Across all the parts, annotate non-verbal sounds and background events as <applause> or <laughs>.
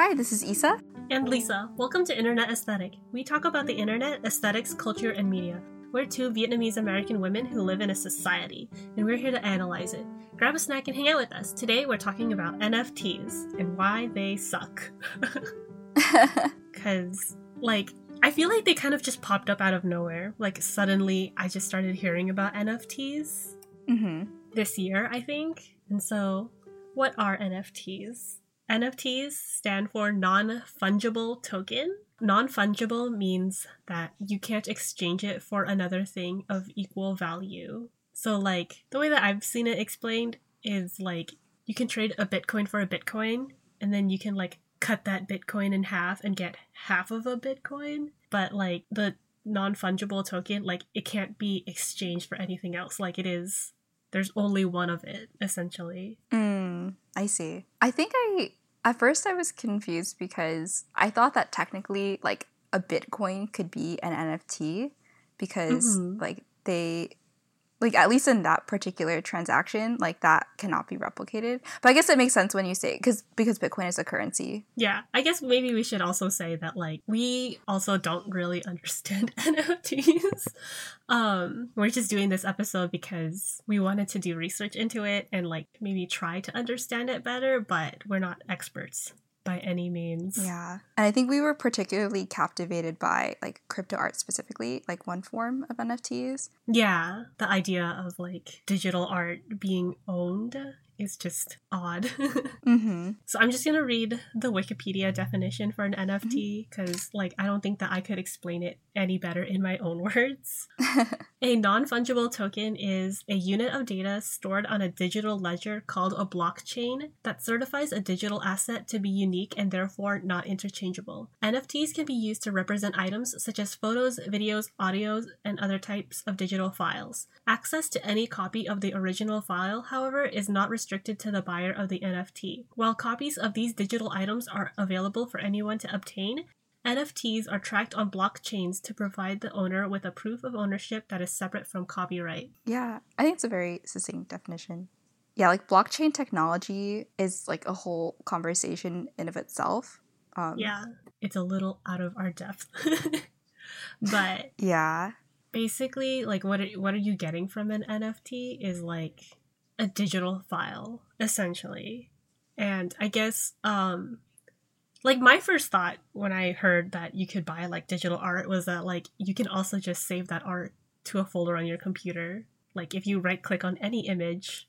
Hi, this is Isa. And Lisa. Welcome to Internet Aesthetic. We talk about the internet, aesthetics, culture, and media. We're two Vietnamese American women who live in a society, and we're here to analyze it. Grab a snack and hang out with us. Today, we're talking about NFTs and why they suck. <laughs> Because, like, I feel like they kind of just popped up out of nowhere. Like, suddenly, I just started hearing about NFTs hmm this year, I think. And so, what are NFTs? NFTs stand for non fungible token. Non fungible means that you can't exchange it for another thing of equal value. So, like, the way that I've seen it explained is like you can trade a Bitcoin for a Bitcoin, and then you can, like, cut that Bitcoin in half and get half of a Bitcoin. But, like, the non fungible token, like, it can't be exchanged for anything else. Like, it is there's only one of it essentially Mm, I see. I think I at first I was confused because I thought that technically like a Bitcoin could be an NFT because Mhm. like they like at least in that particular transaction like that cannot be replicated. But I guess it makes sense when you say because because Bitcoin is a currency. yeah i guess maybe we should also say that like we also don't really understand <laughs> nfts um we're just doing this episode because we wanted to do research into it and like maybe try to understand it better but we're not experts by any means Yeah. And I think we were particularly captivated by like crypto art specifically, like one form of NFTs. yeah the idea of like digital art being owned is just odd <laughs> Mhm. So I'm just gonna read the Wikipedia definition for an NFT because, like, I don't think that I could explain it any better in my own <laughs> words. <laughs> a non fungible token is a unit of data stored on a digital ledger called a blockchain that certifies a digital asset to be unique and therefore not interchangeable. NFTs can be used to represent items such as photos, videos, audios, and other types of digital files. Access to any copy of the original file, however, is not restricted to the buyer of the NFT. While copies of these digital items are available for anyone to obtain, NFTs are tracked on blockchains to provide the owner with a proof of ownership that is separate from copyright. Yeah, I think it's a very succinct definition. Yeah, like blockchain technology is like a whole conversation in of itself. Um, Yeah, it's a little out of our depth. <laughs> but Yeah. basically like what are, what are you getting from an NFT is like a digital file essentially. And I guess um like my first thought when I heard that you could buy like digital art was that like you can also just save that art to a folder on your computer. Like if you right click on any image,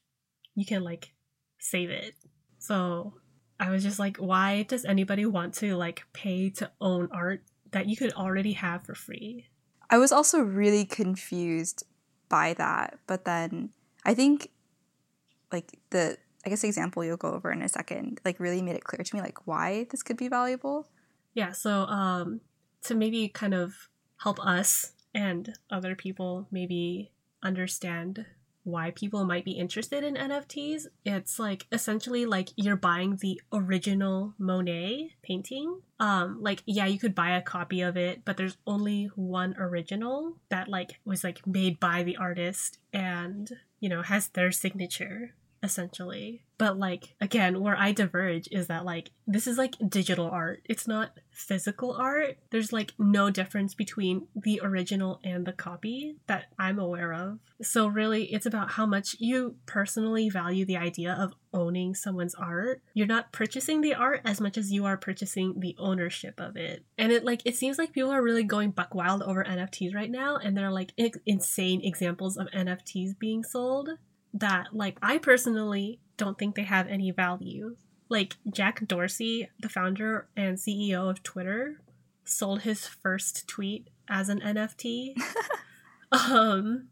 you can like save it. So I was just like why does anybody want to like pay to own art that you could already have for free? I was also really confused by that, but then I think like the I guess the example you'll go over in a second like really made it clear to me like why this could be valuable. Yeah, so um to maybe kind of help us and other people maybe understand why people might be interested in NFTs, it's like essentially like you're buying the original Monet painting. Um like yeah, you could buy a copy of it, but there's only one original that like was like made by the artist and, you know, has their signature essentially. But like again, where I diverge is that like this is like digital art. It's not physical art. There's like no difference between the original and the copy that I'm aware of. So really it's about how much you personally value the idea of owning someone's art. You're not purchasing the art as much as you are purchasing the ownership of it. And it like it seems like people are really going buck wild over NFTs right now and they're like i- insane examples of NFTs being sold that like I personally don't think they have any value. Like Jack Dorsey, the founder and CEO of Twitter, sold his first tweet as an NFT. <laughs> um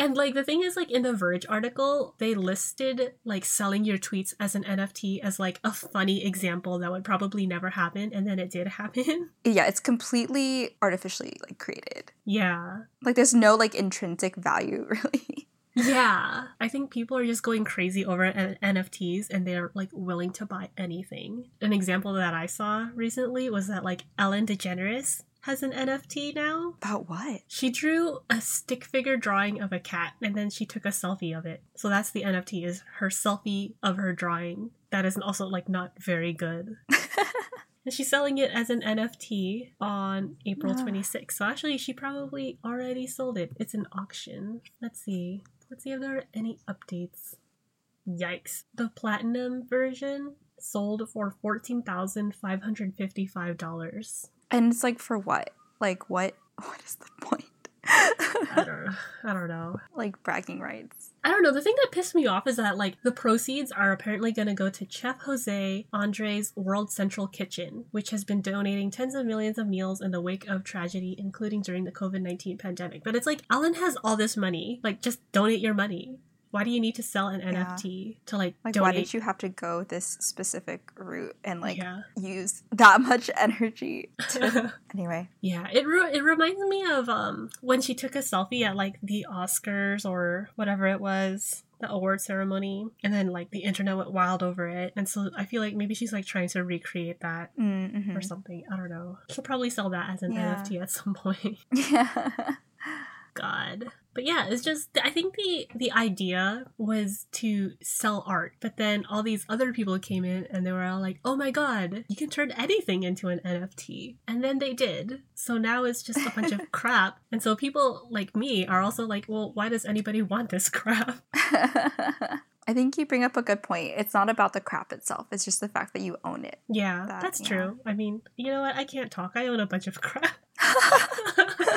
and like the thing is like in the Verge article, they listed like selling your tweets as an NFT as like a funny example that would probably never happen and then it did happen. <laughs> Yeah, it's completely artificially like created. yeah. Like there's no like intrinsic value <laughs> really. Yeah, I think people are just going crazy over N- NFTs and they're like willing to buy anything. An example that I saw recently was that like Ellen DeGeneres has an NFT now. About what? She drew a stick figure drawing of a cat and then she took a selfie of it. So that's the NFT is her selfie of her drawing. That is also like not very good. <laughs> And she's selling it as an NFT on April Ah. 26th. So actually, she probably already sold it. It's an auction. Let's see. Let's see if there are any updates. Yikes. The platinum version sold for $14,555. And it's like for what? Like what? <laughs> What is the point? <laughs> I don't, I don't know. like bragging rights. I don't know. The thing that pissed me off is that like the proceeds are apparently going to go to Chef Jose Andres World Central Kitchen, which has been donating tens of millions of meals in the wake of tragedy, including during the COVID nineteen pandemic. But it's like Ellen has all this money. Like, just donate your money. Why do you need to sell an Yeah. NFT to like, Like donate? why did you have to go this specific route and like yeah. use that <laughs> much energy? To... <laughs> anyway. Yeah, it re- it reminds me of um when she took a selfie at like the Oscars or whatever it was, the award ceremony, and then like the internet went wild over it. And so I feel like maybe she's like trying to recreate that Mm-hmm. or something. I don't know. She'll probably sell that as an Yeah. NFT at some point. <laughs> Yeah. God. But yeah, it's just I think the the idea was to sell art, but then all these other people came in and they were all like, "Oh my god, you can turn anything into an NFT." And then they did. So now it's just a bunch of <laughs> crap. And so people like me are also like, "Well, why does anybody want this crap?" <laughs> I think you bring up a good point. It's not about the crap itself. It's just the fact that you own it. Yeah, That- that's true. I mean, you know what? I can't talk. I own a bunch of crap. <laughs>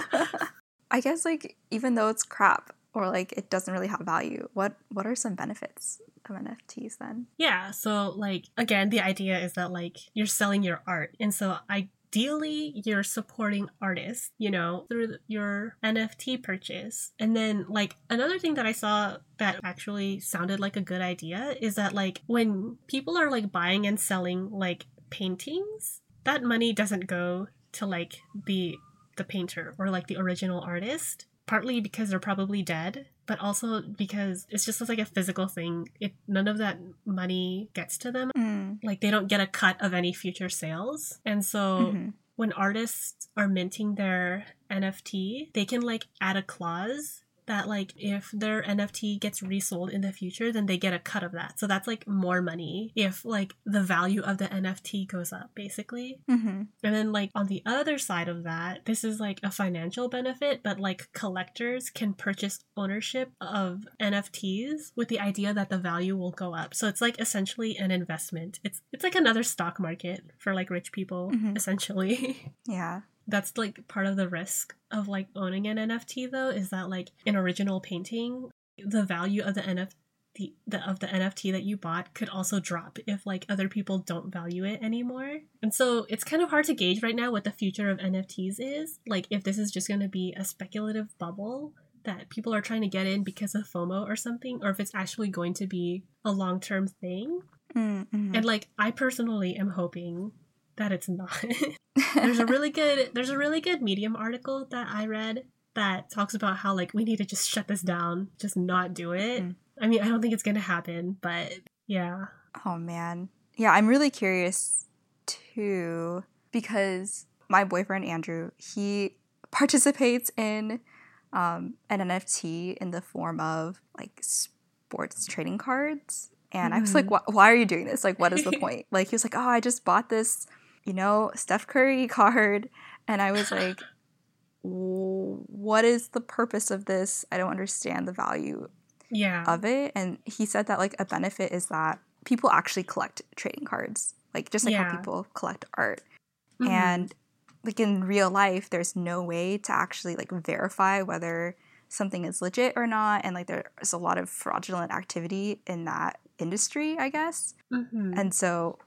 I guess like even though it's crap or like it doesn't really have value, what what are some benefits of NFTs then? Yeah, so like again, the idea is that like you're selling your art. And so ideally you're supporting artists, you know, through your NFT purchase. And then like another thing that I saw that actually sounded like a good idea is that like when people are like buying and selling like paintings, that money doesn't go to like the the painter or like the original artist partly because they're probably dead but also because it's just like a physical thing it none of that money gets to them Mm. like they don't get a cut of any future sales and so Mhm. when artists are minting their nft they can like add a clause that like if their nft gets resold in the future then they get a cut of that so that's like more money if like the value of the nft goes up basically Mhm. and then, like, on the other side of that, this is like a financial benefit, but like collectors can purchase ownership of NFTs with the idea that the value will go up. So it's like essentially an investment. It's it's like another stock market for like rich people, Mhm. essentially. <laughs> Yeah. That's like part of the risk of like owning an NFT though, is that like an original painting, the value of the NFT the, the of the NFT that you bought could also drop if like other people don't value it anymore. And so it's kind of hard to gauge right now what the future of NFTs is. Like if this is just going to be a speculative bubble that people are trying to get in because of FOMO or something or if it's actually going to be a long-term thing. Mm, mhm. And like I personally am hoping that it's not. <laughs> there's a really <laughs> good there's a really good Medium article that I read that talks about how like we need to just shut this down, just not do it. Mm. I mean, I don't think it's gonna happen, but yeah. Oh man. Yeah, I'm really curious too because my boyfriend Andrew, he participates in um, an NFT in the form of like sports trading cards. And I was like. "Why- why are you doing this? Like, what is the <laughs> point? Like, he was like, oh, I just bought this, you know, Steph Curry <laughs> card. And I was like, what is the purpose of this? I don't understand the value Yeah. of it and he said that like a benefit is that people actually collect trading cards like just like Yeah. how people collect art Mhm. and like in real life there's no way to actually like verify whether something is legit or not and like there's a lot of fraudulent activity in that industry i guess Mhm. and so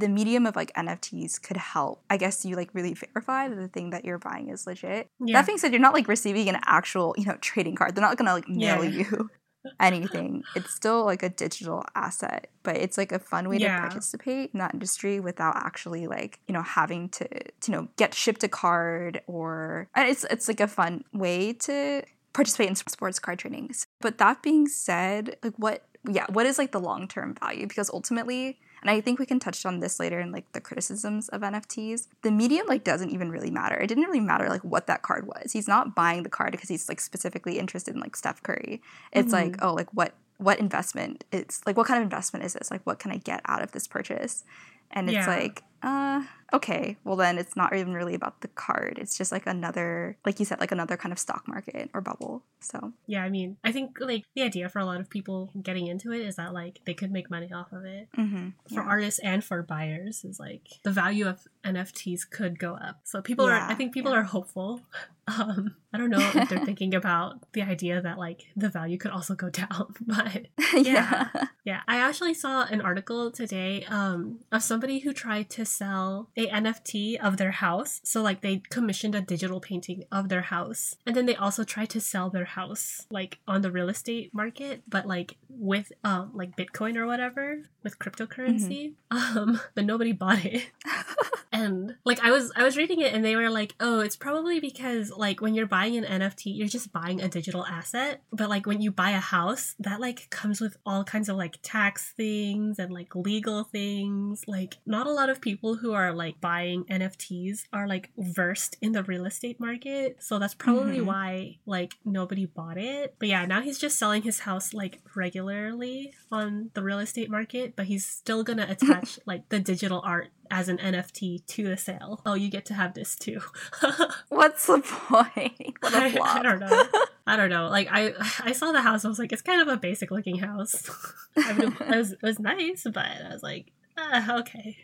the medium of like nfts could help i guess you like really verify that the thing that you're buying is legit yeah. that being said, you're not like receiving an actual, you know, trading card. They're not gonna like mail Yeah. you <laughs> anything. It's still like a digital asset, but it's like a fun way Yeah. to participate in that industry without actually like, you know, having to, to you know, get shipped a card or and it's it's like a fun way to participate in sports card trainings. But that being said, like what yeah, what is like the long-term value? Because ultimately and I think we can touch on this later in like the criticisms of NFTs. The medium like doesn't even really matter. It didn't really matter like what that card was. He's not buying the card because he's like specifically interested in like Steph Curry. It's like, oh, like what what investment it's like what kind of investment is this? Like what can I get out of this purchase? And it's Yeah. like, uh, okay, well then it's not even really about the card. It's just like another, like you said, like another kind of stock market or bubble. So Yeah, I mean, I think like the idea for a lot of people getting into it is that like they could make money off of it. mhm, For yeah. artists and for buyers is like the value of NFTs could go up. So people are I think people yeah. are hopeful. <laughs> Um I don't know if they're <laughs> thinking about the idea that like the value could also go down, <laughs> but yeah. Yeah, I actually saw an article today um, of somebody who tried to sell a NFT of their house. So, like, they commissioned a digital painting of their house, and then they also tried to sell their house, like, on the real estate market, but like with um, like Bitcoin or whatever, with cryptocurrency. Um, but nobody bought it. <laughs> And like I was I was reading it and they were like, "Oh, it's probably because like when you're buying an NFT, you're just buying a digital asset, but like when you buy a house, that like comes with all kinds of like tax things and like legal things. Like not a lot of people who are like buying NFTs are like versed in the real estate market, so that's probably Mhm. why like nobody bought it. But yeah, now he's just selling his house like regularly on the real estate market, but he's still going to attach <laughs> like the digital art as an NFT to the sale. Oh, you get to have this too. <laughs> What's the point? <laughs> What a I. I don't know. I don't know. Like I, I saw the house. I was like, it's kind of a basic looking house. <laughs> I mean, it was it was nice, but I was like, ah, okay.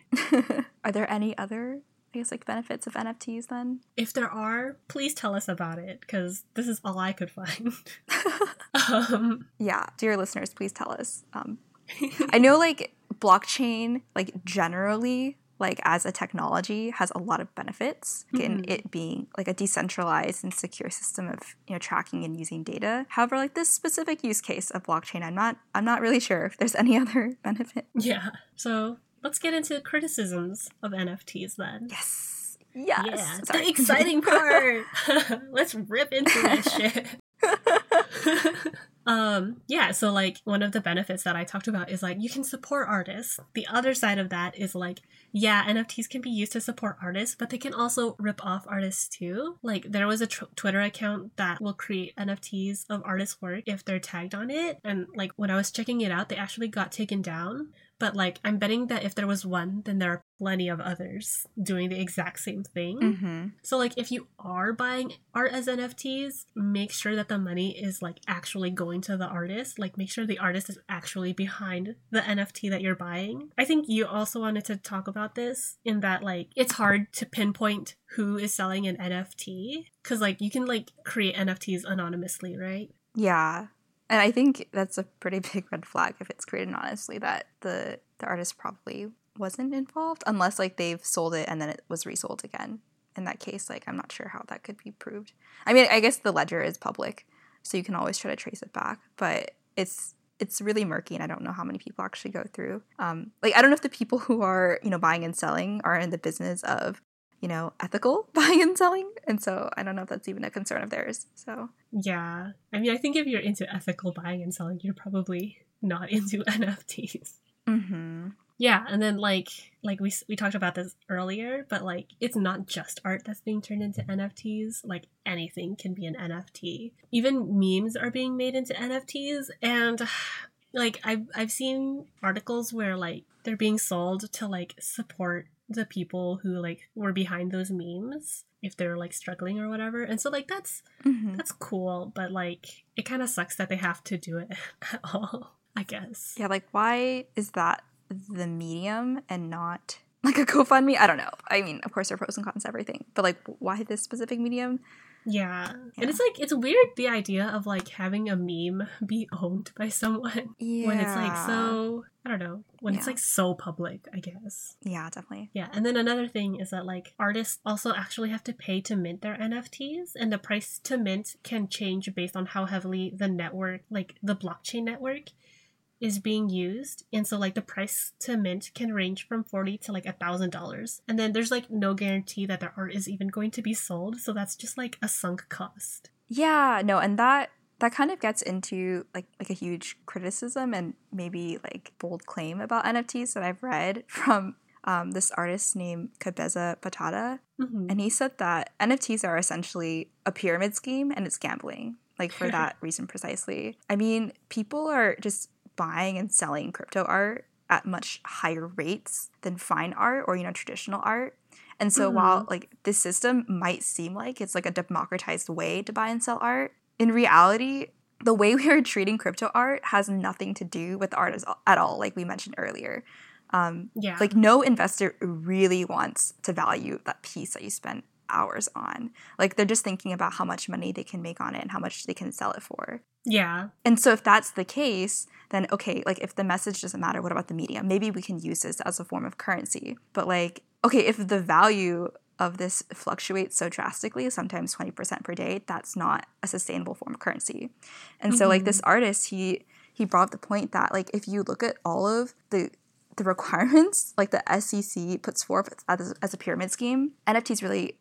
Are there any other, I guess, like benefits of NFTs then? If there are, please tell us about it because this is all I could find. um, yeah, dear listeners, please tell us. Um, I know like blockchain, like generally, like as a technology, has a lot of benefits in Mhm. it being like a decentralized and secure system of you know tracking and using data. However, like this specific use case of blockchain, I'm not I'm not really sure if there's <laughs> any other benefit. yeah. So let's get into criticisms of NFTs then. Yes. Yes. Yeah, Sorry. the exciting <laughs> part. <laughs> Let's rip into this shit. Um yeah so like one of the benefits that i talked about is like you can support artists. The other side of that is like yeah nfts can be used to support artists but they can also rip off artists too. Like there was a tr- twitter account that will create nfts of artists work if they're tagged on it. And like when i was checking it out they actually got taken down but like i'm betting that if there was one then there are plenty of others doing the exact same thing hmm so like if you are buying art as NFTs, make sure that the money is like actually going to the artist. Like make sure the artist is actually behind the NFT that you're buying. I think you also wanted to talk about this in that like it's hard to pinpoint who is selling an NFT cuz like you can like create NFTs anonymously, right? Yeah. And I think that's a pretty <laughs> big red flag if it's created anonymously that the the artist probably wasn't involved unless like they've sold it and then it was resold again. In that case, like I'm not sure how that could be proved. I mean, I guess the ledger is public, so you can always try to trace it back, but it's it's really murky and I don't know how many people actually go through. Um like I don't know if the people who are, you know, buying and selling are in the business of you know, ethical <laughs> buying and selling. And so I don't know if that's even a concern of theirs. So Yeah. I mean, I think if you're into ethical buying and selling, you're probably not <laughs> into <laughs> NFTs. mm-hmm. Yeah, and then like like we we talked about this earlier, but like it's not just art that's being turned into NFTs. Like anything can be an NFT. Even memes are being made into NFTs, and <sighs> like I've I've seen articles where like they're being sold to like support the people who like were behind those memes if they're like struggling or whatever. And so like that's Mm-hmm. that's cool, but like it kind of sucks that they have to do it <laughs> at all. I guess. Yeah, like why is that the medium and not like a GoFundMe? I don't know. I mean, of course there are pros and cons to everything, but like why this specific medium? Yeah. Yeah. And it's like it's weird the idea of like having a meme <laughs> be owned by someone Yeah. when it's like so I don't know, when it's like so public, I guess. Yeah, definitely. Yeah, and then another thing is that like artists also actually have to pay to mint their NFTs and the price to mint can change based on how heavily the network, like the blockchain network is being used. And so like the price to mint can range from 40 to like a thousand dollars. And then there's like no guarantee that their art is even going to be sold. So that's just like a sunk cost. Yeah, no, and that that kind of gets into like like a huge criticism and maybe like bold claim about NFTs that I've read <laughs> from um, this artist named Cabeza Patata, Mhm. and he said that NFTs are essentially a pyramid scheme and it's gambling. Like for <laughs> that reason precisely. I mean, people are just buying and selling crypto art at much higher rates than fine art or you know traditional art. And so mm-hmm. while like this system might seem like it's like a democratized way to buy and sell art, in reality, the way we are treating crypto art has nothing to do with art at all, like we mentioned earlier. Um, yeah. Like no investor really wants to value that piece that you spent hours on. Like they're just thinking about how much money they can make on it and how much they can sell it for. Yeah. And so if that's the case, then okay, like if the message doesn't matter, what about the media? Maybe we can use this as a form of currency. But like, okay, if the value of this fluctuates so drastically, sometimes 20% per day, that's not a sustainable form of currency. And mm-hmm. so like this mm-hmm. artist, he he brought up the point that like if you look at all of the the <laughs> requirements like the SEC puts forth as, as a pyramid scheme, NFTs really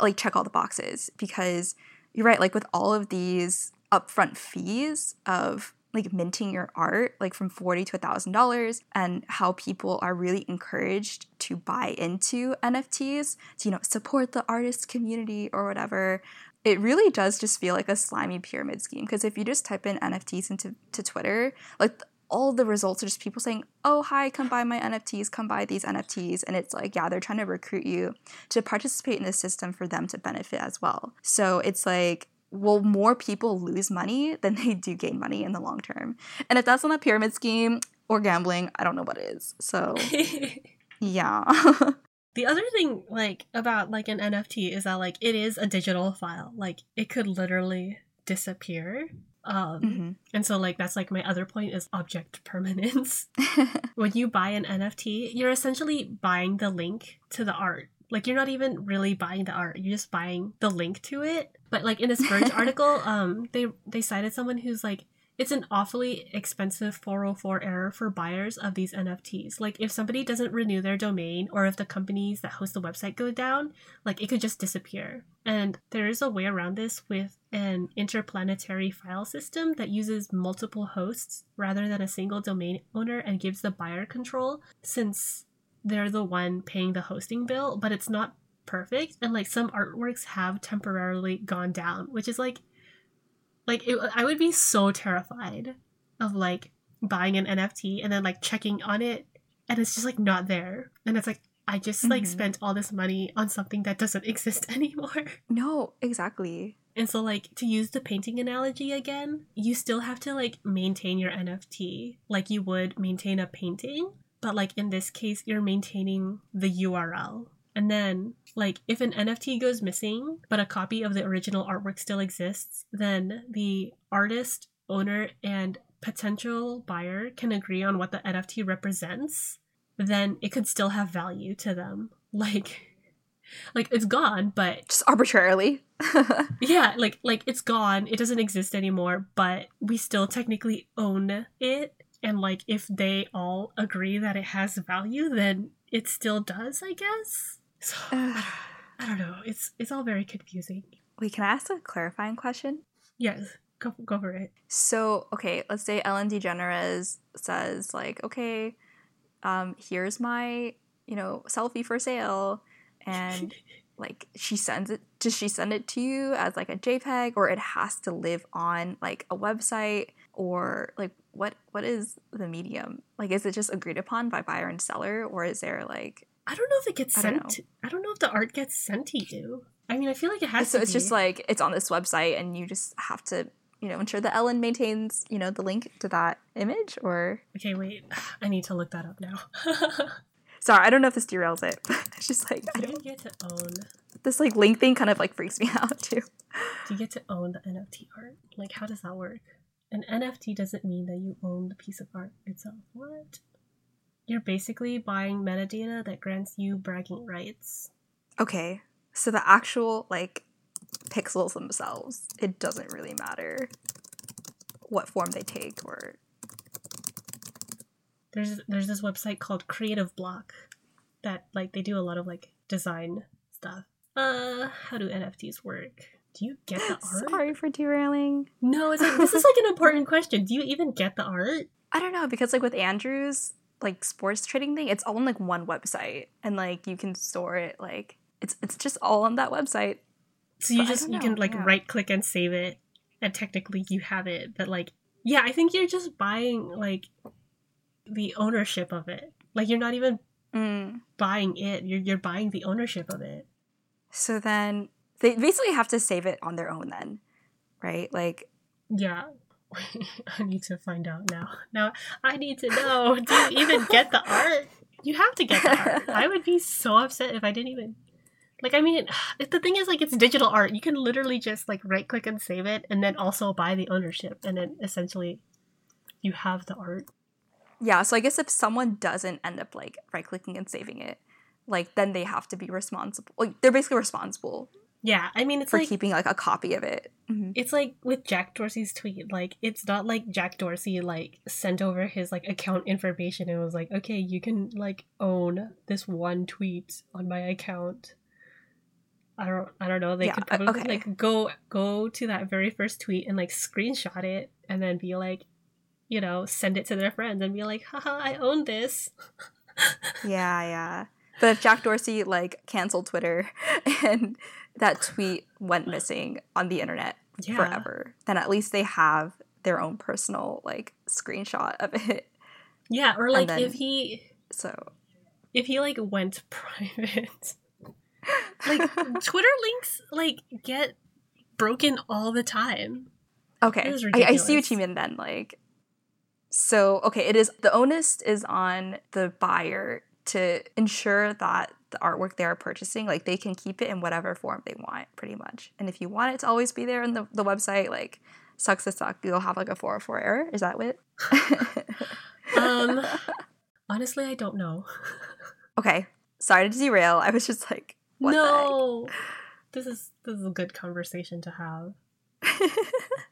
like check all the boxes because you're right. Like with all of these upfront fees of like minting your art like from 40 to a thousand dollars and how people are really encouraged to buy into nfts to you know support the artist community or whatever it really does just feel like a slimy pyramid scheme because if you just type in nfts into to twitter like all the results are just people saying, oh, hi, come buy my NFTs, come buy these NFTs. And it's like, yeah, they're trying to recruit you to participate in the system for them to benefit as well. So it's like, will more people lose money <laughs> than they do gain money in the long term? And if that's not a pyramid scheme or gambling, I don't know what is. So, <laughs> yeah. <laughs> the other thing, like, about like an NFT is that, like, it is a digital file. Like, it could literally disappear um, mm-hmm. And so, like, that's like my other point is object <laughs> permanence. <laughs> when you buy an NFT, you're essentially buying the link to the art. Like, you're not even really buying the art; you're just buying the link to it. But like in this Verge <laughs> article, um, they they cited someone who's like, it's an awfully expensive 404 error for buyers of these NFTs. Like if somebody doesn't renew their domain or if the companies that host the website go down, like it could just disappear. And there is a way around this with an interplanetary file system that uses multiple hosts rather than a single domain owner and gives the buyer control since they're the one paying the hosting bill, but it's not perfect and like some artworks have temporarily gone down, which is like like it, I would be so terrified of like buying an NFT and then like checking on it and it's just like not there. And it's like I just mm-hmm. like spent all this money on something that doesn't <laughs> exist <laughs> anymore. No, exactly. And so like to use the painting analogy again, you still have to like maintain your NFT like you would maintain a painting, but like in this case you're maintaining the URL. And then, like, if an NFT goes missing, but a copy of the original artwork still exists, then the artist, owner, and potential buyer can agree on what the NFT represents, then it could still have value to them. <laughs> Like, like it's gone, but just arbitrarily. <laughs> yeah, like like it's gone. It doesn't exist anymore, but we still technically own it. And like if they all agree that it has value, then it still does, I guess. So uh, I don't know. It's it's all very confusing. Wait, can I ask a clarifying question? Yes, go go for it. So okay, let's say Ellen DeGeneres says like, okay, um, here's my you know selfie for sale, and <laughs> like she sends it. Does she send it to you as like a JPEG, or it has to live on like a website, or like what what is the medium? Like, is it just agreed upon by buyer and seller, or is there like I don't know if it gets I sent. Don't I don't know if the art gets sent to you. I mean, I feel like it has. To- So it's be. just like it's on this website, and you just have to, you know, ensure that Ellen maintains, you know, the link to that image. Or okay, wait, <sighs> I need to look that up now. <laughs> Sorry, I don't know if this derails it. <laughs> it's just like I don't get to own this like link thing. Kind of like freaks me <laughs> out too. Do you get to own the NFT art? Like, how does that work? An NFT doesn't mean that you own the piece of art itself. What? You're basically buying metadata that grants you bragging rights. Okay. So the actual like pixels themselves, it doesn't really matter what form they take or there's there's this website called Creative Bloq that like they do a lot of like design stuff. Uh how do NFTs work? Do you get the <laughs> art? Sorry for derailing. No, it's like this is like an <laughs> important question. Do you even get the art? I don't know because like with Andrews, like sports trading thing, it's all on like one website, and like you can store it like it's it's just all on that website. So you but just you can like yeah. right click and save it, and technically you have it. But like, yeah, I think you're just buying like the ownership of it. Like you're not even Mm. buying it. You're you're buying the ownership of it. So then they basically have to save it on their own then, right? Like Yeah. <laughs> I need to find out now. Now I need to know. Do you even get the art? You have to get the art. I would be so upset if I didn't even. Like I mean, <sighs> the thing is like it's digital art. You can literally just like right click and save it, and then also buy the ownership, and then essentially, you have the art. yeah, so I guess if someone doesn't end up like right clicking and saving it, like then they have to be responsible. Like they're basically responsible Yeah, I mean it's for like keeping like a copy of it. Mhm. it's like with Jack Dorsey's tweet. Like it's not like Jack Dorsey like sent over his like account information and was like, okay, you can like own this one tweet on my account. I don't I don't know. They Yeah, could probably okay. like go go to that very first tweet and like screenshot it and then be like, you know, send it to their friends and be like, haha, I own this. <laughs> Yeah, yeah. But if Jack Dorsey like canceled Twitter <laughs> and that tweet went missing on the internet Yeah. forever, then at least they have their own personal like screenshot of it. Yeah, or like then- if he So if he like went <laughs> private. like <laughs> Twitter links like get broken all the time. Okay. I, I see what you mean then. Like, so okay, it is the onus is on the buyer to ensure that the artwork they are purchasing, like they can keep it in whatever form they want, pretty much. And if you want it to always be there on the, the website, like sucks to suck, you'll have like a 404 error. Is that what? <laughs> Um <laughs> honestly I don't know. <laughs> okay. Sorry to derail. I was just like, what no. This is this is a good conversation to have.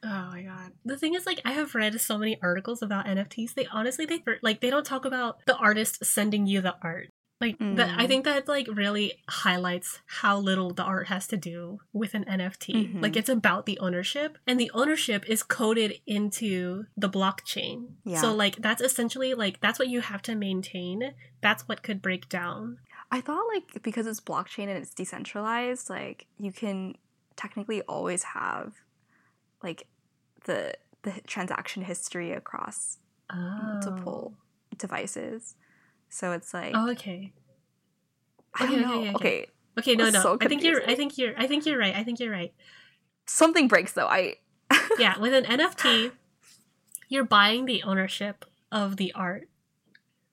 Oh my god. The thing is like I have read so many articles about NFTs. They honestly they like they don't talk about the artist sending you the art. Like that I Mm. think that like really highlights how little the art has to do with an NFT. Mhm. Like it's about the ownership and the ownership is coded into the blockchain. Yeah. So like that's essentially like that's what you have to maintain. That's what could break down. I thought like because it's blockchain and it's decentralized, like you can technically always have like the the transaction history across multiple devices. So it's like Oh, okay. I don't okay, know. okay, Okay, okay. Okay, no, no. so I think you're I think you're I think you're right. I think you're right. something breaks though. I <laughs> yeah, with an NFT, you're buying the ownership of the art,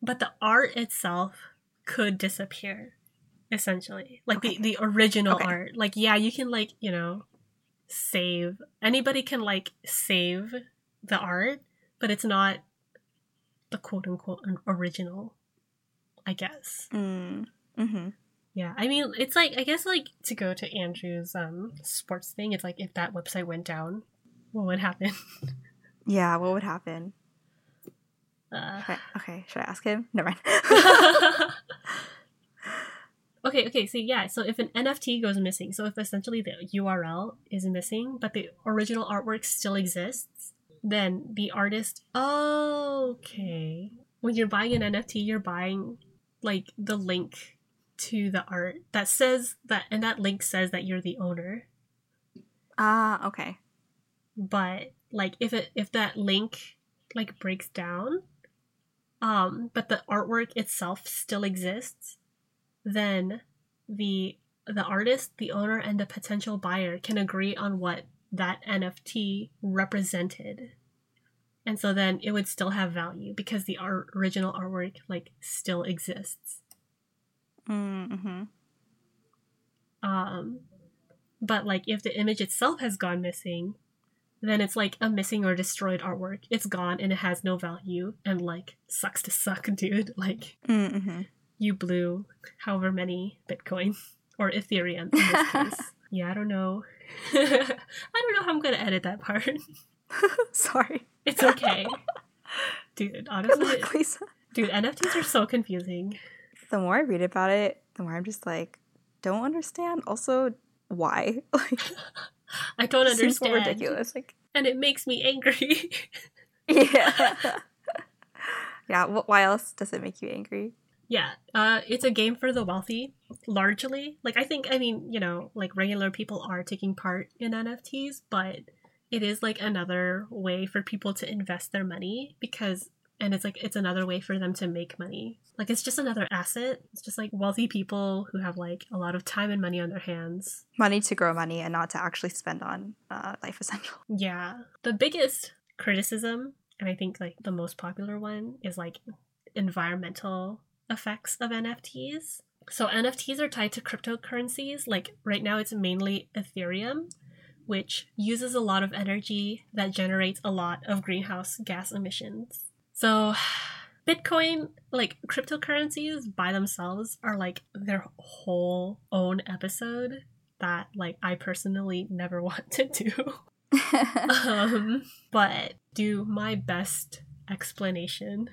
but the art itself could disappear, essentially. Like Okay. the, the original art. Like, yeah, you can, like, you know, save. Anybody can, like, save the art, but it's not the quote unquote original, I guess. mm, hmm Yeah, I mean, it's like I guess like to go to Andrew's um sports thing. It's like if that website went down, what would happen? <laughs> Yeah, what would happen? Uh, Okay, okay, should I ask him? Never mind. <laughs> <laughs> okay, okay. So yeah, so if an NFT goes missing, so if essentially the URL is missing, but the original artwork still exists, then the artist. Oh, Okay, when you're buying an NFT, you're buying like the link to the art that says that, and that link says that you're the owner. Ah, okay. but like if it if that link like breaks down um but the artwork itself still exists then the the artist the owner and the potential buyer can agree on what that nft represented and so then it would still have value because the art, original artwork like still exists Mm-hmm. Um, but like if the image itself has gone missing, then it's like a missing or destroyed artwork. It's gone and it has no value and like sucks to suck, <laughs> dude. Like Mm-hmm. you blew however many Bitcoin <laughs> or Ethereum in this <laughs> case. yeah, I don't know. I don't know how I'm gonna edit that part. Sorry. It's okay. <laughs> Dude, honestly, luck, Lisa. dude, NFTs are so confusing. The more I read about it, the more I'm just like, don't understand. Also, why? <laughs> Like, I don't understand. seems so ridiculous. Like, And it makes me angry. <laughs> yeah, yeah. wh- Why else does it make you angry? Yeah, uh, it's a game for the wealthy, largely. Like, I think, I mean, you know, like regular people are taking part in NFTs, but it is like another way for people to invest their money because and it's like it's another way for them to make money. Like it's just another asset. It's just like wealthy people who have like a lot of time and money on their hands. Money to grow money and not to actually spend on uh, life essential. <laughs> Yeah. The biggest criticism, and I think like the most popular one, is like environmental effects of NFTs. So NFTs are tied to cryptocurrencies. Like right now, it's mainly Ethereum, which uses a lot of energy that generates a lot of greenhouse gas emissions. So <sighs> Bitcoin, like cryptocurrencies by themselves, are like their whole own episode that like I personally never <laughs> want to do. <laughs> um, but do my best explanation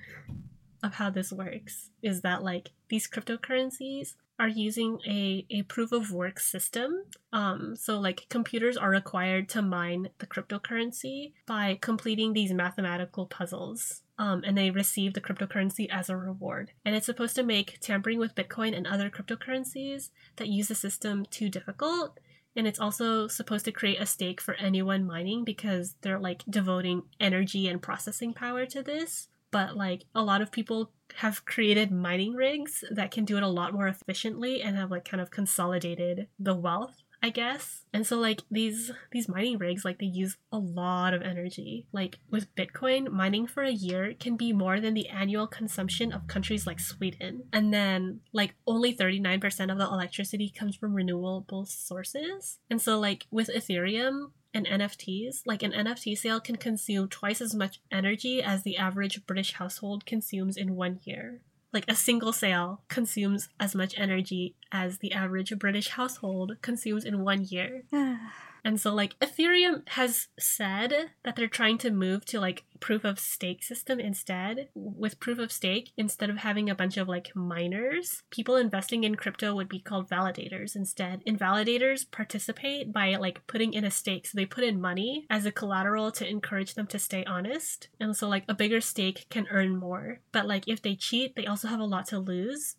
of how this works is that like these cryptocurrencies are using a, a proof of work system. Um, so like computers are required to mine the cryptocurrency by completing these mathematical puzzles. Um, and they receive the cryptocurrency as a reward. And it's supposed to make tampering with Bitcoin and other cryptocurrencies that use the system too difficult. And it's also supposed to create a stake for anyone mining because they're like devoting energy and processing power to this but like a lot of people have created mining rigs that can do it a lot more efficiently and have like kind of consolidated the wealth I guess. And so like these these mining rigs like they use a lot of energy. Like with Bitcoin, mining for a year can be more than the annual consumption of countries like Sweden. And then like only 39% of the electricity comes from renewable sources. And so like with Ethereum, and NFTs, like an NFT sale can consume twice as much energy as the average British household consumes in one year. Like a single sale consumes as much energy as the average British household consumes in one year. <sighs> Ah. And so like Ethereum has said that they're trying to move to like proof of stake system instead. With proof of stake, instead of having a bunch of like miners, people investing in crypto would be called validators instead. And validators participate by like putting in a stake. So they put in money as a collateral to encourage them to stay honest. And so like a bigger stake can earn more. But like if they cheat, they also have a lot to lose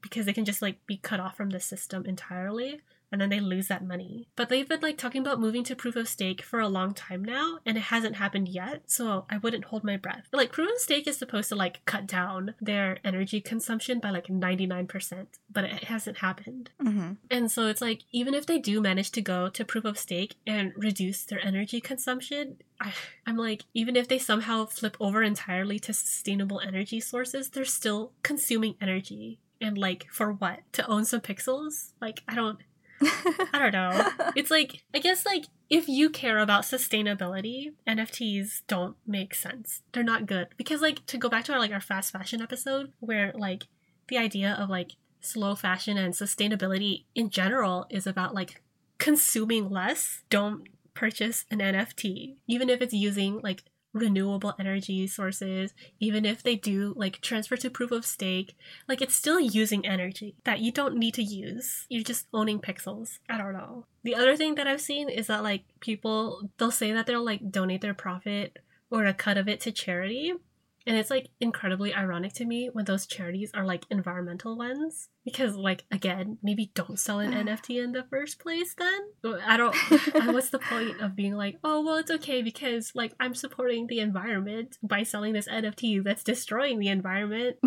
because they can just like be cut off from the system entirely and then they lose that money. But they've been like talking about moving to proof of stake for a long time now, and it hasn't happened yet, so I wouldn't hold my breath. Like, proof of stake is supposed to like cut down their energy consumption by like 99%, but it hasn't happened. Mm-hmm. And so it's like, even if they do manage to go to proof of stake and reduce their energy consumption, I, I'm like, even if they somehow flip over entirely to sustainable energy sources, they're still consuming energy. And like, for what? To own some pixels? Like, I don't. I don't know. <laughs> It's like I guess like if you care about sustainability, NFTs don't make sense. They're not good because like to go back to our like our fast fashion episode where like the idea of like slow fashion and sustainability in general is about like consuming less. Don't purchase an NFT even if it's using like renewable energy sources, even if they do like transfer to proof of stake, like it's still using energy that you don't need to use. You're just owning pixels. I don't know. The other thing that I've seen is that like people they'll say that they'll like donate their profit or a cut of it to charity. And it's like incredibly ironic to me when those charities are like environmental ones because like again maybe don't sell an <sighs> nft in the first place then? I don't <laughs> uh, what's the point of being like oh well it's okay because like i'm supporting the environment by selling this nft that's destroying the environment. <laughs>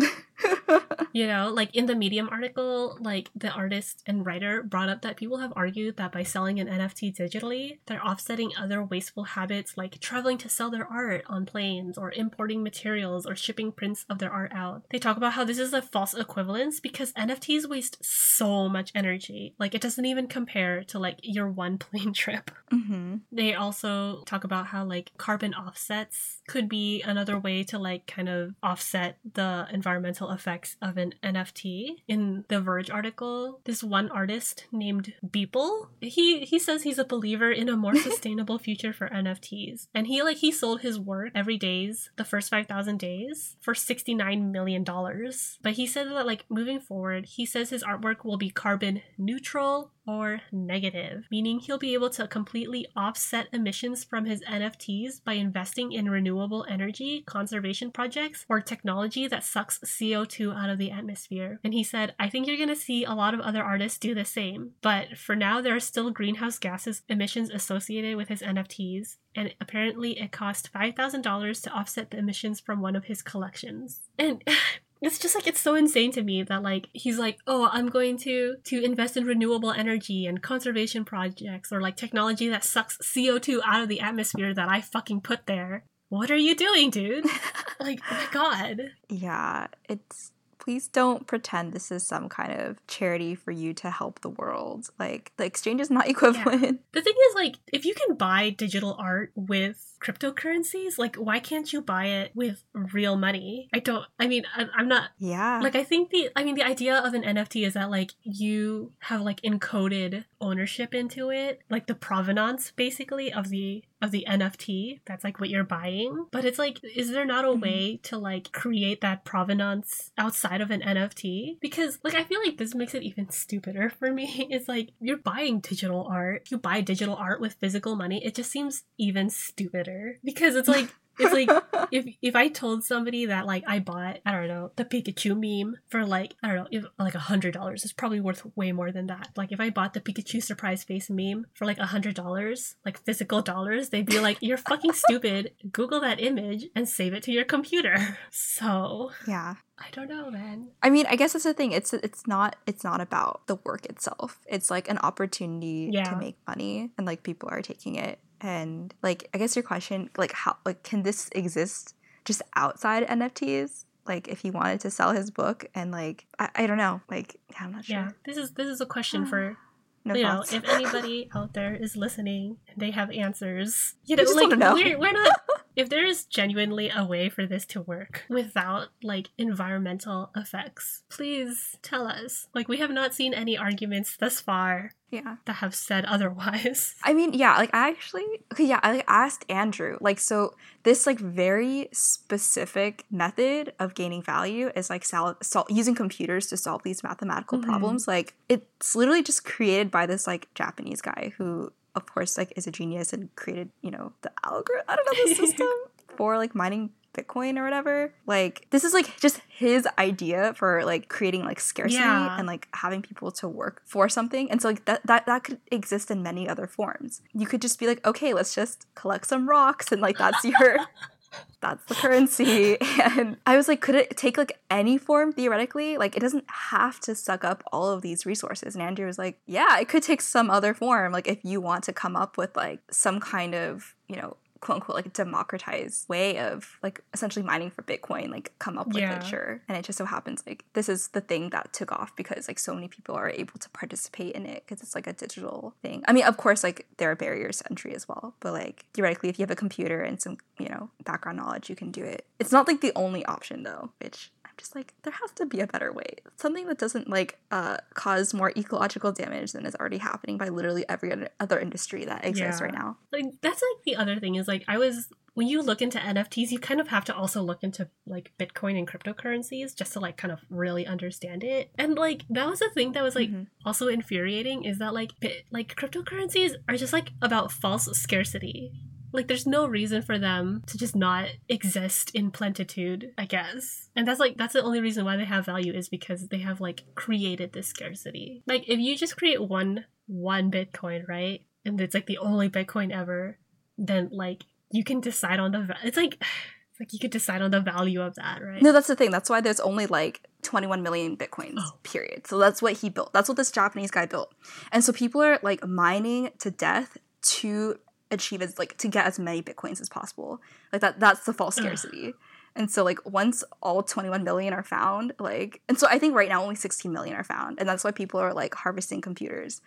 You know like in the medium article like the artist and writer brought up that people have argued that by selling an nft digitally they're offsetting other wasteful habits like traveling to sell their art on planes or importing materials or shipping prints of their art out. They talk about how this is a false equivalence because nft NFTs waste so much energy. Like it doesn't even compare to like your one <laughs> plane trip. Mm-hmm. They also talk about how like carbon offsets could be another way to like kind of offset the environmental effects of an NFT. In the Verge article, this one artist named Beeple, he he says he's a believer in a more <laughs> sustainable future for NFTs. And he like he sold his work Everydays, the first 5,000 days for 69 million dollars. But he said that like moving forward, he says his artwork will be carbon neutral, or negative, meaning he'll be able to completely offset emissions from his NFTs by investing in renewable energy conservation projects or technology that sucks CO2 out of the atmosphere. And he said, I think you're going to see a lot of other artists do the same, but for now, there are still greenhouse gases emissions associated with his NFTs, and apparently it cost $5,000 to offset the emissions from one of his collections. And <laughs> it's just like it's so insane to me that like he's like oh i'm going to to invest in renewable energy and conservation projects or like technology that sucks co2 out of the atmosphere that i fucking put there what are you doing dude <laughs> like oh my god Yeah, it's please don't pretend this is some kind of charity for you to help the world. Like the exchange is not <laughs> equivalent. the thing is like if you can buy digital art with cryptocurrencies? Like why can't you buy it with real money? I don't i mean I, i'm not Yeah. like i think the i mean the idea of an nft is that like you have like encoded ownership into it like the provenance basically of the of the nft that's like what you're buying. But it's like is there not a Mhm. way to like create that provenance outside of an nft because like i feel like this makes it even stupider <laughs> for me. It's like you're buying digital art. You buy digital art with physical money. It just seems even stupider because it's like it's like <laughs> if if I told somebody that like I bought I don't know the Pikachu meme for like I don't know if, like a hundred dollars, it's probably worth way more than that. Like if I bought the Pikachu surprise face meme for like a hundred dollars, like physical dollars, they'd be like, "You're fucking <laughs> stupid. Google that image and save it to your computer." <laughs> So yeah. I don't know, man. I mean, I guess that's the thing. It's it's not it's not about the work itself. It's like an opportunity Yeah. to make money and like people are taking it. And like I guess your question like how like can this exist just outside NFTs? Like if he wanted to sell his book and like I, I don't know. Like I'm not sure. Yeah, this is this is a question ah, for No you know if anybody out there is listening and they have answers. You know, just like know. we're we're not. If there is genuinely a way for this to work without like environmental effects, please tell us. Like we have not seen any arguments thus far yeah. that have said <laughs> otherwise. I mean, yeah, like I actually, okay, yeah, I like, asked Andrew, like, so this like very specific method of gaining value is like sol- sol- using computers to solve these mathematical Mhm. problems. Like, it's literally just created by this like Japanese guy who, of course, like is a genius and created, you know, the algorithm. I don't know the <laughs> system for like mining Bitcoin or whatever. Like, this is like just his idea for like creating like scarcity Yeah. and like having people to work for something. And so like that that that could exist in many other forms. You could just be like, okay, let's just collect some rocks and like that's your <laughs> that's the currency. <laughs> And I was like, could it take like any form theoretically? Like it doesn't have to suck up all of these resources. And Andrew was like, yeah, it could take some other form. Like if you want to come up with like some kind of, you know, quote unquote like democratized way of like essentially mining for Bitcoin, like come up with Yeah. it, sure. And it just so happens like this is the thing that took off because like so many people are able to participate in it because it's like a digital thing. I mean, of course, like there are barriers to entry as well, but like theoretically, if you have a computer and some you know background knowledge, you can do it. It's not like the only option though, which just like there has to be a better way. Something that doesn't like uh cause more ecological damage than is already happening by literally every other- industry that exists Yeah. right now. Like that's like the other thing is like I was when you look into NFTs, you kind of have to also look into like Bitcoin and cryptocurrencies just to like kind of really understand it. And like that was the thing that was like Mhm. also infuriating is that like bit, like cryptocurrencies are just like about false scarcity. Like there's no reason for them to just not exist in plentitude, I guess. And that's like that's the only reason why they have value is because they have like created this scarcity. Like if you just create one one Bitcoin, right? And it's like the only Bitcoin ever, then like you can decide on the va- it's like <sighs> it's like you could decide on the value of that, right? No, that's the thing. That's why there's only like 21 million bitcoins, Oh. period. So that's what he built. That's what this Japanese guy built. And so people are like mining to death to achieve is like to get as many bitcoins as possible. Like that that's the false scarcity. And so like once all 21 million are found, like and so I think right now only 16 million are found. And that's why people are like harvesting computers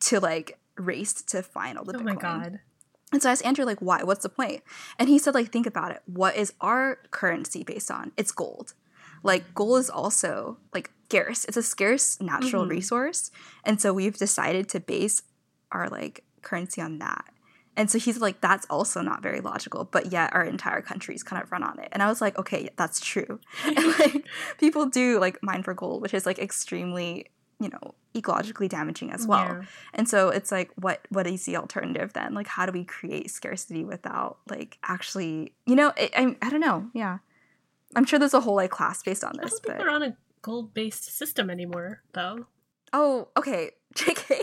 to like race to find all the oh bitcoin. my god. And so I asked Andrew, like, why? What's the point? And he said, like, think about it. What is our currency based on? It's gold. Like, gold is also like scarce. It's a scarce natural Mhm. resource. And so we've decided to base our like currency on that. And so he's like, that's also not very logical, but yet our entire country's kind of run on it. And I was like, okay, that's true. <laughs> and like people do like mine for gold, which is like extremely you know, ecologically damaging as well. Yeah. And so it's like what what is the alternative then? Like how do we create scarcity without like actually, you know, I I, I don't know. Yeah. I'm sure there's a whole like class based on I this, don't think but we're on a gold based system anymore, though. Oh, okay. <laughs> JK.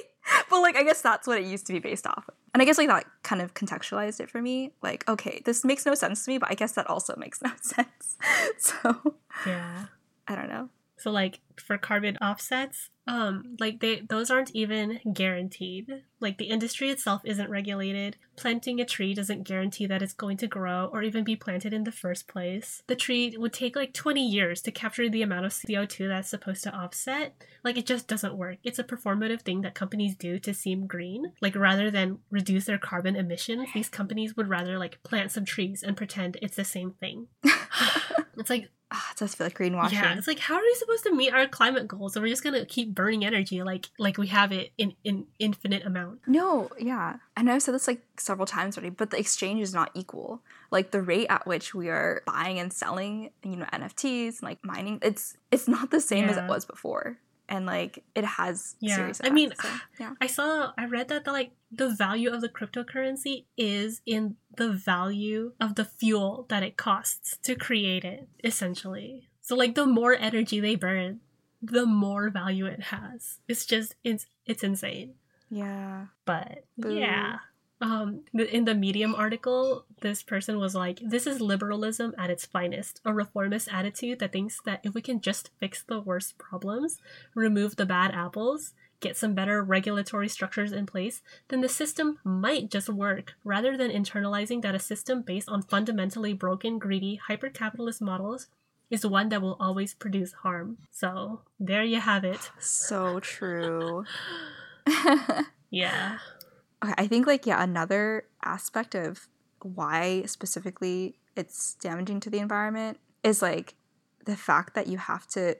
but like I guess that's what it used to be based off of. And I guess like that kind of contextualized it for me. Like, okay, this makes no sense to me, but I guess that also <laughs> makes no sense. <laughs> so Yeah. I don't know. So like for carbon offsets, um, like they those aren't even guaranteed. Like the industry itself isn't regulated. Planting a tree doesn't guarantee that it's going to grow or even be planted in the first place. The tree would take like 20 years to capture the amount of CO2 that's supposed to offset. Like it just doesn't work. It's a performative thing that companies do to seem green. Like rather than reduce their carbon emissions, these companies would rather like plant some trees and pretend it's the same thing. <laughs> it's like Ah, it does feel like greenwashing. yeah, it's like how are we supposed to meet our climate goals? Are we're just gonna keep burning energy like like we have it in in infinite amount? No, yeah. I know I've said this like several times already, but the exchange is not equal. Like the rate at which we are buying and selling, you know, NFTs and like mining, it's it's not the same as it was before. And like it has Yeah, I mean, so, yeah. I saw I read that the like the value of the cryptocurrency is in the value of the fuel that it costs to create it, essentially. So like the more energy they burn, the more value it has. It's just it's it's insane. Yeah. But Boo. yeah. Um, in the Medium article, this person was like, "This is liberalism at its finest, a reformist attitude that thinks that if we can just fix the worst problems, remove the bad apples, get some better regulatory structures in place, then the system might just work, rather than internalizing that a system based on fundamentally broken, greedy, hyper-capitalist models." Is one that will always produce harm. So there you have it. So true. <laughs> Yeah. I think like yeah, another aspect of why specifically it's damaging to the environment is like the fact that you have to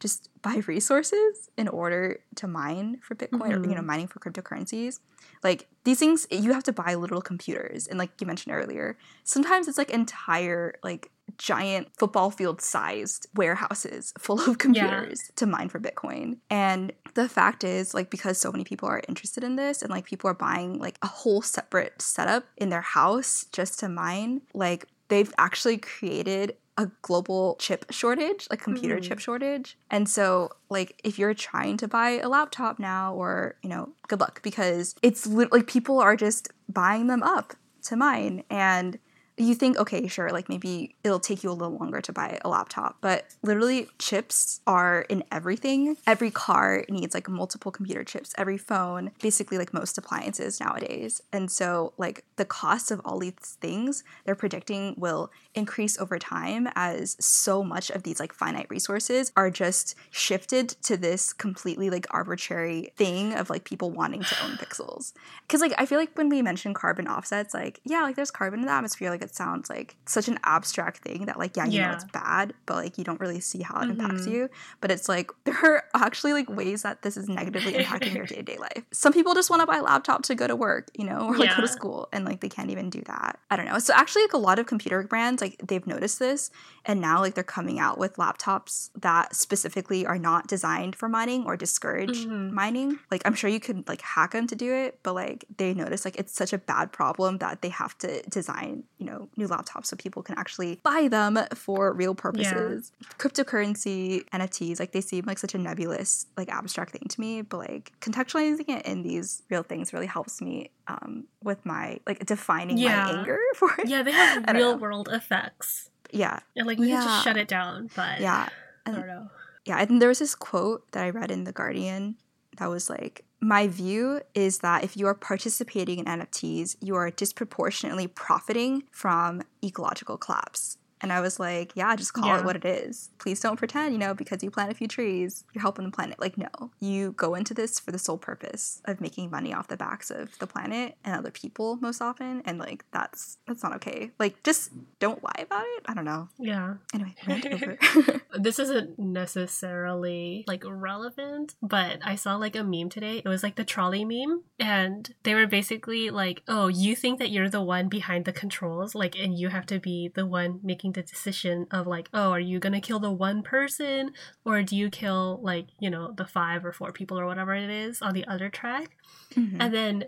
just buy resources in order to mine for Bitcoin or you know Mhm. mining for cryptocurrencies. Like these things you have to buy little computers and like you mentioned earlier, sometimes it's like entire like giant football field sized warehouses <laughs> full of computers to mine for Bitcoin. And the fact is, like, because so many people are interested in this and like people are buying like a whole separate setup in their house just to mine, like, they've actually created a global chip shortage, like computer Mhm. chip shortage. And so, like, if you're trying to buy a laptop now, or, you know, good luck because it's lit- like people are just buying them up to mine. And you think, okay, sure, like maybe it'll take you a little longer to buy a laptop, but literally chips are in everything. Every car needs like multiple computer chips, every phone, basically like most appliances nowadays. And so, like, the cost of all these things they're predicting will increase over time as so much of these like finite resources are just shifted to this completely like arbitrary thing of like people wanting to own pixels. Because like I feel like when we mention carbon offsets, like yeah, like there's carbon in the atmosphere, like it sounds like such an abstract thing that like yeah, you know it's bad, but like you don't really see how it impacts Mhm. you. But it's like <laughs> there are actually like ways that this is negatively impacting your day to day life. Some people just want to buy a laptop to go to work, you know, or like go to school, and like they can't even do that. I don't know. So actually, like a lot of computer brands, like they've noticed this, and now like they're coming out with laptops that specifically are not designed for mining or discourage Mhm. mining. Like I'm sure you could like hack them to do it, but like they notice like it's such a bad problem that they have to design, you know, new laptops so people can actually buy them for real purposes. Cryptocurrency, NFTs, like they seem like such a nebulous, like abstract thing to me, but like contextualizing it in these real things really helps me um with my like defining Yeah. my anger <laughs> for it. Yeah, they have <laughs> real know. world effects. Yeah. And like we can Yeah. just shut it down, but Yeah. I don't know. yeah, and there was this quote that I read in The Guardian that was like, My view is that if you are participating in NFTs, you are disproportionately profiting from ecological collapse. And I was like, yeah, just call Yeah. it what it is. Please don't pretend, you know, because you plant a few trees, you're helping the planet. Like, no, you go into this for the sole purpose of making money off the backs of the planet and other people most often. And like, that's that's not okay. Like, just don't lie about it. I don't know. Yeah. Anyway. <laughs> <laughs> This isn't necessarily like relevant, but I saw like a meme today. It was like the trolley meme, and they were basically like, "Oh, you think that you're the one behind the controls, like, and you have to be the one making making the decision of like, oh, are you gonna kill the one person or do you kill like, you know, the five or four people or whatever it is on the other track? Mhm. And then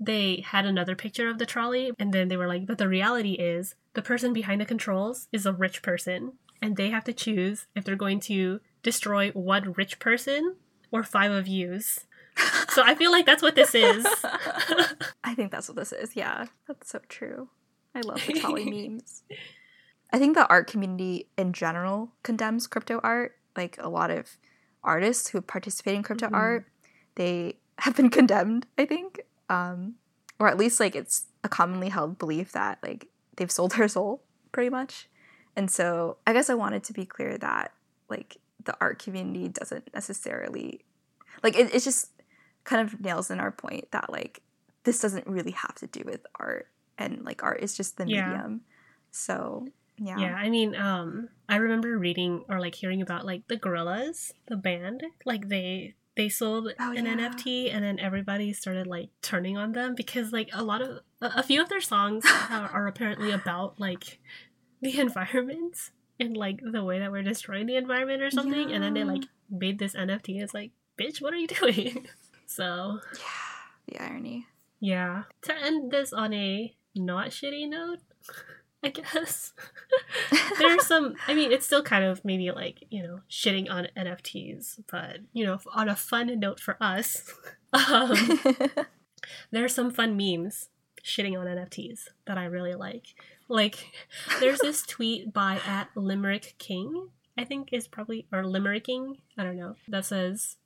they had another picture of the trolley, and then they were like, but the reality is the person behind the controls is a rich person, and they have to choose if they're going to destroy one rich person or five of yous. So I feel like that's what this is. <laughs> I think that's what this is. Yeah, that's so true. I love the trolley <laughs> memes. I think the art community in general condemns crypto art. Like a lot of artists who participate in crypto Mhm. art, they <laughs> have been condemned, I think. Um, or at least like it's a commonly held belief that like they've sold their soul pretty much. And so I guess I wanted to be clear that like the art community doesn't necessarily like it, it just kind of nails in our point that like this doesn't really have to do with art and like art is just the Yeah. medium so yeah Yeah, I mean, um, I remember reading or like hearing about like the Gorillaz, the band, like they they sold Oh, an yeah. NFT and then everybody started like turning on them because like a lot of a, few of their songs <laughs> are, are apparently about like the <laughs> environment and like the way that we're destroying the environment or something, and then they like made this NFT. It's like, bitch, what are you <laughs> doing? so yeah the irony yeah, to end this on a not shitty note, I guess. <laughs> There's some, I mean, it's still kind of maybe like, you know, shitting on NFTs, but, you know, on a fun note for us, <laughs> um, <laughs> there are some fun memes shitting on NFTs that I really like. Like, there's this tweet by at Limerick King, I think is probably, or Limericking, I don't know, that says,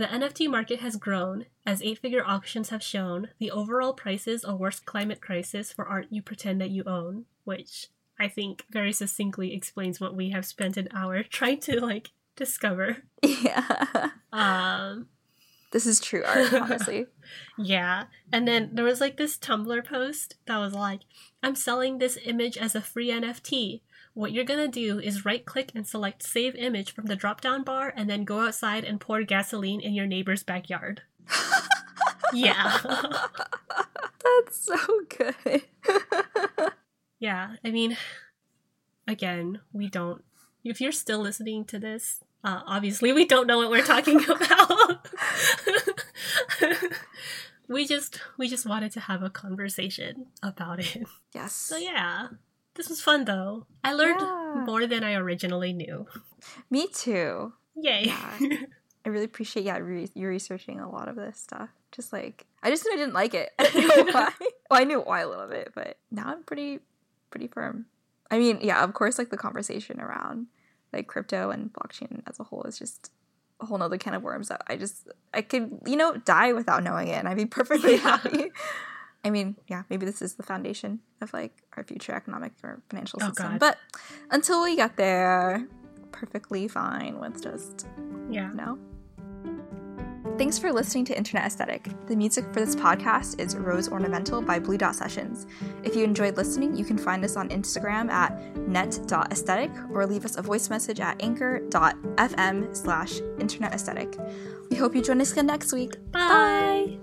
the NFT market has grown. As eight figure auctions have shown, the overall price is a worse climate crisis for art you pretend that you own, which I think very succinctly explains what we have spent an hour <laughs> trying to like discover. yeah Um this is true art honestly <laughs> yeah. And then there was like this Tumblr post that was like, I'm selling this image as a free NFT. What you're gonna do is right click and select save image from the drop down bar and then go outside and pour gasoline in your neighbor's backyard. <laughs> yeah. that's so good <laughs> yeah. I mean, again, we don't. If you're still listening to this, uh, obviously we don't know what we're talking <laughs> about. we just we just wanted to have a conversation about it. yes So yeah, this was fun though. I learned Yeah. more than I originally knew. me too Yay! Yeah. I really appreciate yeah re- you researching a lot of this stuff. Just like I just knew I didn't like it. <laughs> I didn't know <laughs> why. well, I knew why a little bit, but now I'm pretty pretty firm. I mean, yeah, of course, like the conversation around like crypto and blockchain as a whole is just a whole nother can of worms that I just I could you know die without knowing it, and I'd be <laughs> perfectly Yeah. happy. I mean, yeah, maybe this is the foundation of like our future economic or financial Oh, system. God. but until we get there, perfectly fine with just yeah. no. Thanks for listening to Internet Aesthetic. The music for this podcast is Rose Ornamental by Blue Dot Sessions. If you enjoyed listening, you can find us on Instagram at net.aesthetic or leave us a voice message at anchor.fm slash internet aesthetic. We hope you join us again next week. Bye.